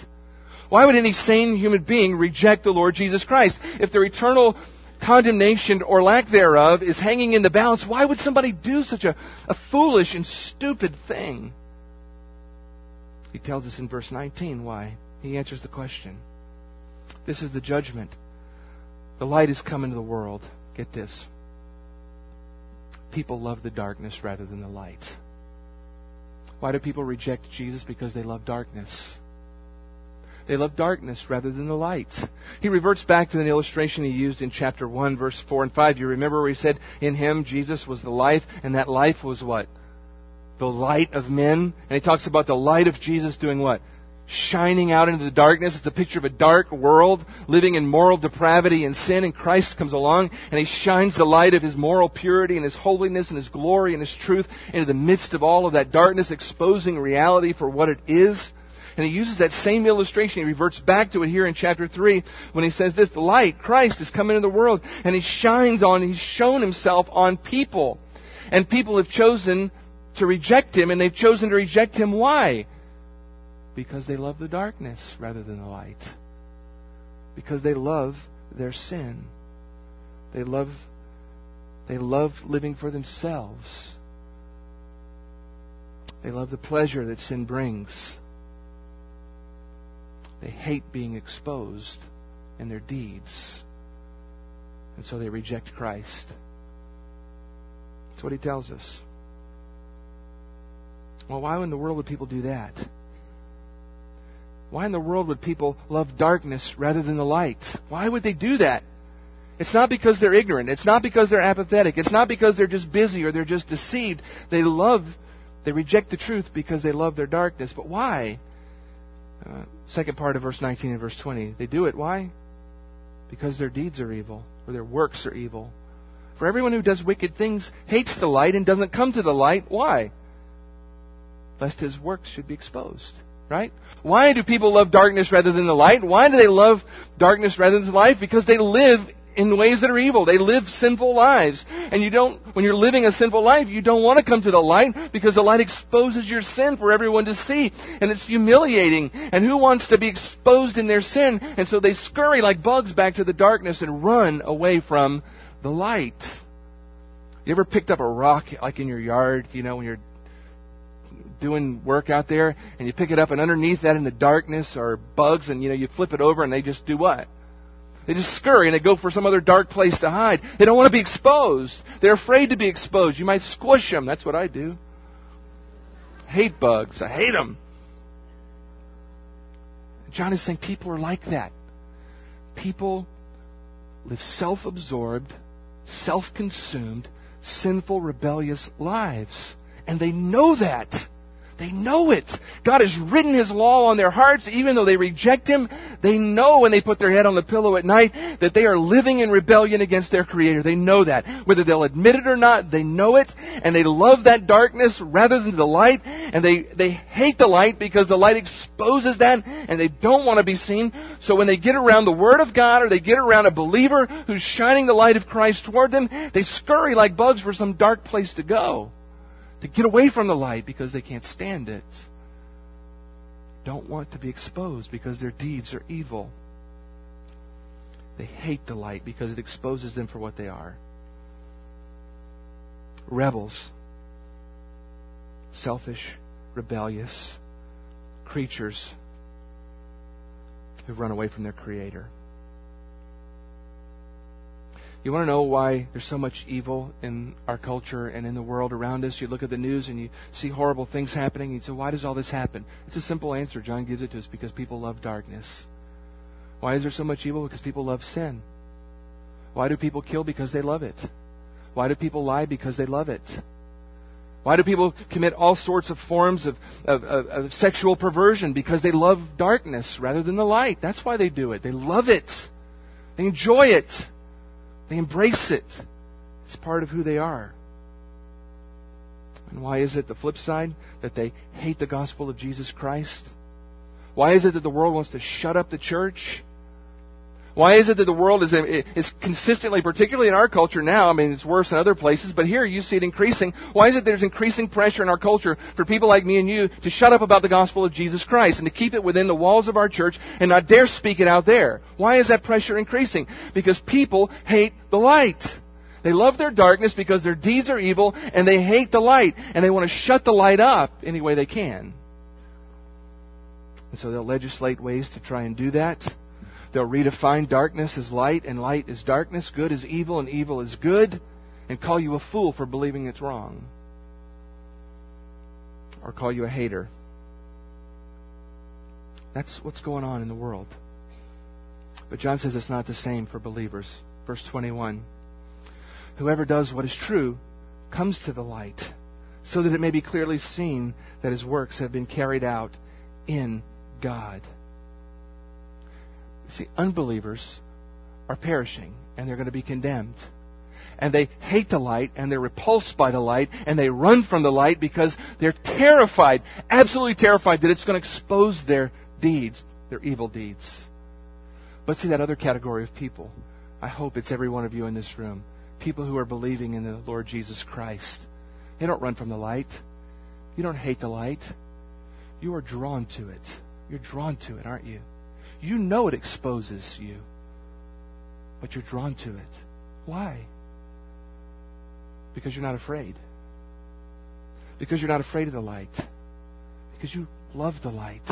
Why would any sane human being reject the Lord Jesus Christ? If their eternal condemnation or lack thereof is hanging in the balance, why would somebody do such a, a foolish and stupid thing? He tells us in verse 19 why. He answers the question. This is the judgment. The light has come into the world. Get this. People love the darkness rather than the light. Why do people reject Jesus? Because they love darkness. They love darkness rather than the light. He reverts back to an illustration he used in chapter 1, verse 4 and 5. You remember where he said, In him Jesus was the life, and that life was what? The light of men. And he talks about the light of Jesus doing what? shining out into the darkness. It's a picture of a dark world living in moral depravity and sin. And Christ comes along and He shines the light of His moral purity and His holiness and His glory and His truth into the midst of all of that darkness, exposing reality for what it is. And he uses that same illustration. He reverts back to it here in chapter 3 when he says this, the light, Christ, has come into the world and he shines on, he's shown himself on people. And people have chosen to reject him and they've chosen to reject him. Why? Because they love the darkness rather than the light. Because they love their sin. They love, they love living for themselves. They love the pleasure that sin brings. They hate being exposed in their deeds. And so they reject Christ. That's what he tells us. Well, why in the world would people do that? Why in the world would people love darkness rather than the light? Why would they do that? It's not because they're ignorant. It's not because they're apathetic. It's not because they're just busy or they're just deceived. They love, they reject the truth because they love their darkness. But why? Uh, second part of verse 19 and verse 20. They do it. Why? Because their deeds are evil, or their works are evil. For everyone who does wicked things hates the light and doesn't come to the light. Why? Lest his works should be exposed. Right? Why do people love darkness rather than the light? Why do they love darkness rather than light? Because they live in ways that are evil. They live sinful lives. And you don't, when you're living a sinful life, you don't want to come to the light because the light exposes your sin for everyone to see. And it's humiliating. And who wants to be exposed in their sin? And so they scurry like bugs back to the darkness and run away from the light. You ever picked up a rock like in your yard, you know, when you're doing work out there and you pick it up and underneath that in the darkness are bugs and you know you flip it over and they just do what? They just scurry and they go for some other dark place to hide. They don't want to be exposed. They're afraid to be exposed. You might squish them. That's what I do. Hate bugs. I hate them. John is saying people are like that. People live self absorbed, self consumed, sinful, rebellious lives. And they know that. They know it. God has written His law on their hearts, even though they reject Him. They know when they put their head on the pillow at night that they are living in rebellion against their Creator. They know that. Whether they'll admit it or not, they know it, and they love that darkness rather than the light, and they, they hate the light because the light exposes that, and they don't want to be seen. So when they get around the Word of God, or they get around a believer who's shining the light of Christ toward them, they scurry like bugs for some dark place to go to get away from the light because they can't stand it. Don't want to be exposed because their deeds are evil. They hate the light because it exposes them for what they are. Rebels, selfish, rebellious creatures who run away from their Creator. You want to know why there's so much evil in our culture and in the world around us? You look at the news and you see horrible things happening. You say, why does all this happen? It's a simple answer. John gives it to us because people love darkness. Why is there so much evil? Because people love sin. Why do people kill? Because they love it. Why do people lie? Because they love it. Why do people commit all sorts of forms of, of, of, of, sexual perversion? Because they love darkness rather than the light. That's why they do it. They love it. They enjoy it. They embrace it. It's part of who they are. And why is it the flip side that they hate the gospel of Jesus Christ? Why is it that the world wants to shut up the church? Why is it that the world is, is consistently, particularly in our culture now, I mean, it's worse in other places, but here you see it increasing. Why is it there's increasing pressure in our culture for people like me and you to shut up about the gospel of Jesus Christ and to keep it within the walls of our church and not dare speak it out there? Why is that pressure increasing? Because people hate the light. They love their darkness because their deeds are evil and they hate the light and they want to shut the light up any way they can. And so they'll legislate ways to try and do that. They'll redefine darkness as light and light as darkness, good as evil and evil as good, and call you a fool for believing it's wrong. Or call you a hater. That's what's going on in the world. But John says it's not the same for believers. Verse 21 Whoever does what is true comes to the light, so that it may be clearly seen that his works have been carried out in God. See, unbelievers are perishing and they're going to be condemned. And they hate the light and they're repulsed by the light and they run from the light because they're terrified, absolutely terrified that it's going to expose their deeds, their evil deeds. But see that other category of people. I hope it's every one of you in this room. People who are believing in the Lord Jesus Christ. They don't run from the light. You don't hate the light. You are drawn to it. You're drawn to it, aren't you? You know it exposes you, but you're drawn to it. Why? Because you're not afraid. Because you're not afraid of the light. Because you love the light.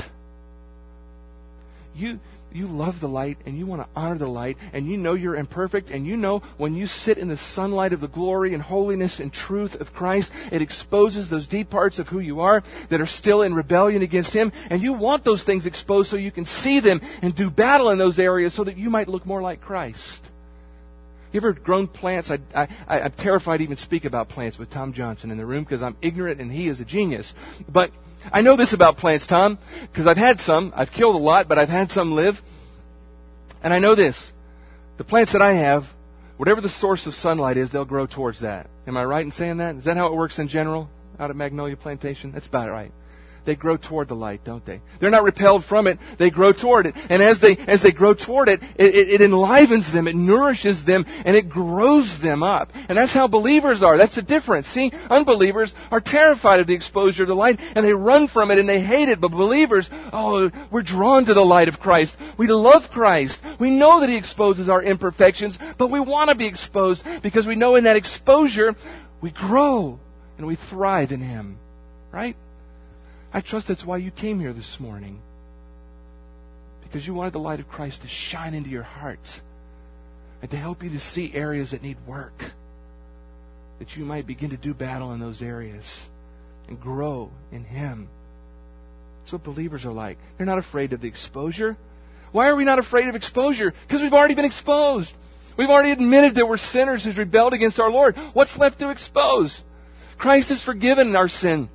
You, you love the light and you want to honor the light and you know you're imperfect and you know when you sit in the sunlight of the glory and holiness and truth of Christ, it exposes those deep parts of who you are that are still in rebellion against Him and you want those things exposed so you can see them and do battle in those areas so that you might look more like Christ. You ever grown plants? I, I, I'm terrified to even speak about plants with Tom Johnson in the room because I'm ignorant and he is a genius. But I know this about plants, Tom, because I've had some. I've killed a lot, but I've had some live. And I know this. The plants that I have, whatever the source of sunlight is, they'll grow towards that. Am I right in saying that? Is that how it works in general out at Magnolia Plantation? That's about right they grow toward the light, don't they? They're not repelled from it, they grow toward it. And as they, as they grow toward it, it, it, it enlivens them, it nourishes them, and it grows them up. And that's how believers are. That's the difference. See, unbelievers are terrified of the exposure of the light, and they run from it and they hate it. But believers, oh, we're drawn to the light of Christ. We love Christ. We know that He exposes our imperfections, but we want to be exposed because we know in that exposure, we grow and we thrive in Him. Right? I trust that's why you came here this morning. Because you wanted the light of Christ to shine into your heart and to help you to see areas that need work. That you might begin to do battle in those areas and grow in Him. That's what believers are like. They're not afraid of the exposure. Why are we not afraid of exposure? Because we've already been exposed. We've already admitted that we're sinners who's rebelled against our Lord. What's left to expose? Christ has forgiven our sin.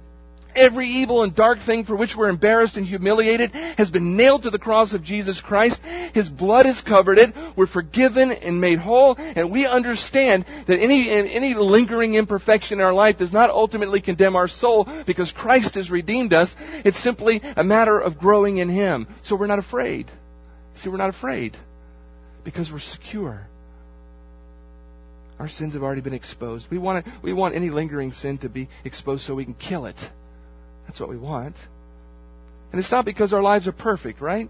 Every evil and dark thing for which we're embarrassed and humiliated has been nailed to the cross of Jesus Christ. His blood has covered it. We're forgiven and made whole, and we understand that any, any lingering imperfection in our life does not ultimately condemn our soul because Christ has redeemed us. It's simply a matter of growing in Him. So we're not afraid. See, we're not afraid because we're secure. Our sins have already been exposed. We want, it, we want any lingering sin to be exposed so we can kill it. That's what we want. And it's not because our lives are perfect, right?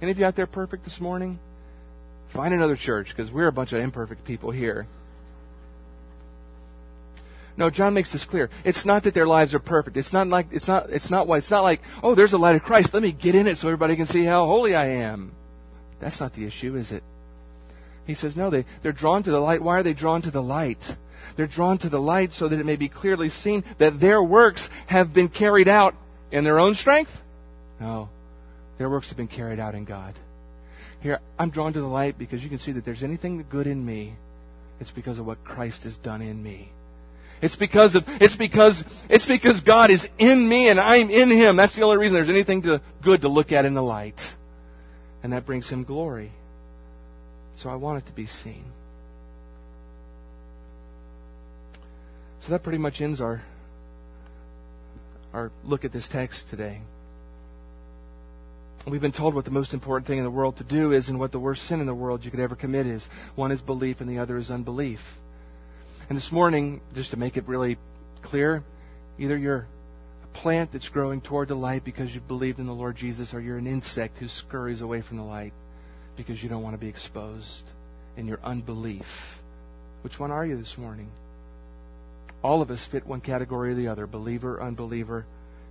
Any of you out there perfect this morning? Find another church because we're a bunch of imperfect people here. No, John makes this clear. It's not that their lives are perfect. It's not like it's not it's not why it's not like, oh, there's a light of Christ. Let me get in it so everybody can see how holy I am. That's not the issue, is it? He says, no, they, they're drawn to the light. Why are they drawn to the light? They're drawn to the light so that it may be clearly seen that their works have been carried out in their own strength? No. Their works have been carried out in God. Here, I'm drawn to the light because you can see that there's anything good in me. It's because of what Christ has done in me. It's because of it's because it's because God is in me and I'm in Him. That's the only reason there's anything to, good to look at in the light. And that brings Him glory. So I want it to be seen. So that pretty much ends our our look at this text today. We've been told what the most important thing in the world to do is and what the worst sin in the world you could ever commit is. One is belief and the other is unbelief. And this morning, just to make it really clear, either you're a plant that's growing toward the light because you believed in the Lord Jesus, or you're an insect who scurries away from the light because you don't want to be exposed in your unbelief. Which one are you this morning? All of us fit one category or the other believer, unbeliever,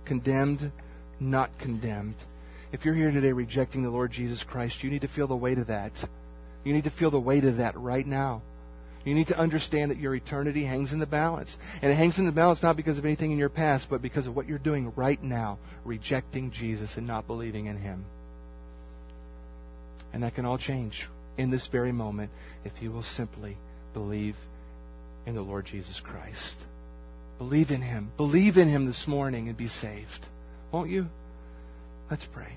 condemned, not condemned. If you're here today rejecting the Lord Jesus Christ, you need to feel the weight of that. You need to feel the weight of that right now. You need to understand that your eternity hangs in the balance. And it hangs in the balance not because of anything in your past, but because of what you're doing right now, rejecting Jesus and not believing in Him. And that can all change in this very moment if you will simply believe in the Lord Jesus Christ. Believe in Him. Believe in Him this morning and be saved. Won't you? Let's pray.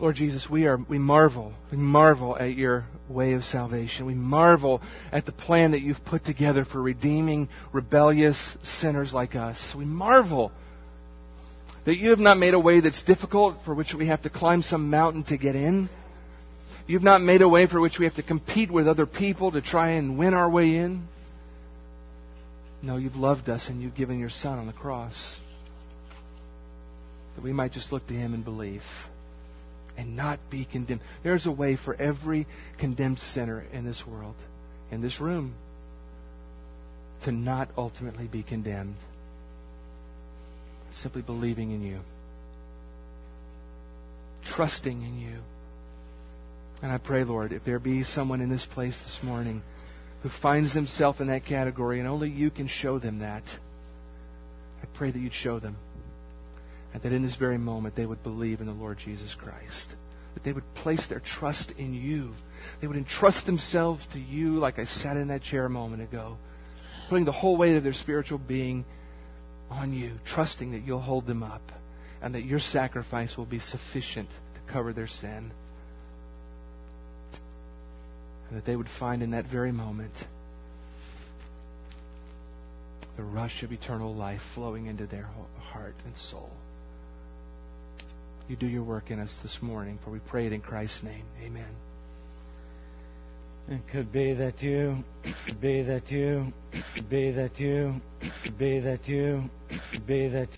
Lord Jesus, we are we marvel, we marvel at your way of salvation. We marvel at the plan that you've put together for redeeming rebellious sinners like us. We marvel that you have not made a way that's difficult for which we have to climb some mountain to get in. You've not made a way for which we have to compete with other people to try and win our way in. No, you've loved us and you've given your Son on the cross that we might just look to Him and believe and not be condemned. There's a way for every condemned sinner in this world, in this room, to not ultimately be condemned. Simply believing in you, trusting in you. And I pray, Lord, if there be someone in this place this morning who finds himself in that category and only you can show them that, I pray that you'd show them. And that in this very moment they would believe in the Lord Jesus Christ. That they would place their trust in you. They would entrust themselves to you like I sat in that chair a moment ago, putting the whole weight of their spiritual being on you, trusting that you'll hold them up and that your sacrifice will be sufficient to cover their sin. That they would find in that very moment the rush of eternal life flowing into their heart and soul you do your work in us this morning, for we pray it in Christ's name. Amen. It could be that you, be that you, be that you, be that you, be that you.